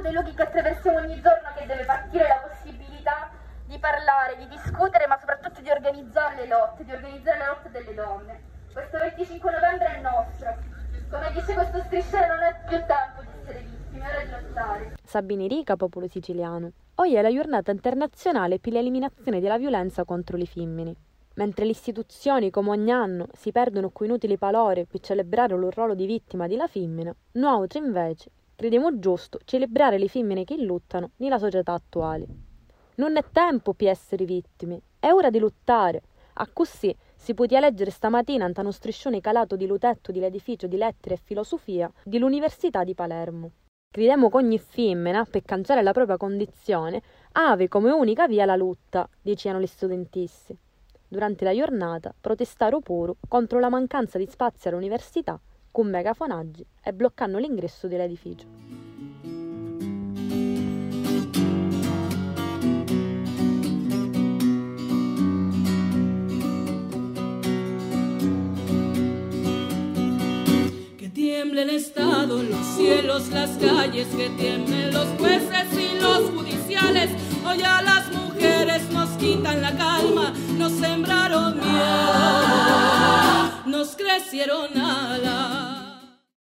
dei luoghi che attraversiamo ogni giorno che deve partire la possibilità di parlare, di discutere, ma soprattutto di organizzare le lotte, di organizzare le lotte delle donne. Questo 25 novembre è nostro. Come dice questo striscione non è più tempo di essere vittime, è ora di lottare. Sabine Rica, popolo siciliano. Oggi è la giornata internazionale per l'eliminazione della violenza contro le femmine. Mentre le istituzioni, come ogni anno, si perdono con inutili parole per celebrare il ruolo di vittima della femmina, noi invece crediamo giusto celebrare le femmine che lottano nella società attuale. Non è tempo per essere vittime, è ora di lottare. A così si podia leggere stamattina anta uno striscione calato di lutetto dell'edificio di lettere e filosofia dell'Università di Palermo. Crediamo che ogni femmina, per cancellare la propria condizione, ave come unica via la lotta, dicevano gli studentessi. Durante la giornata protestarono pure contro la mancanza di spazi all'università con megafonaggi e bloccando l'ingresso dell'edificio. tiemblen estado los cielos, las calles, que tiemblen los jueces y los judiciales. Hoy a las mujeres nos quitan la calma, nos nos crecieron alas.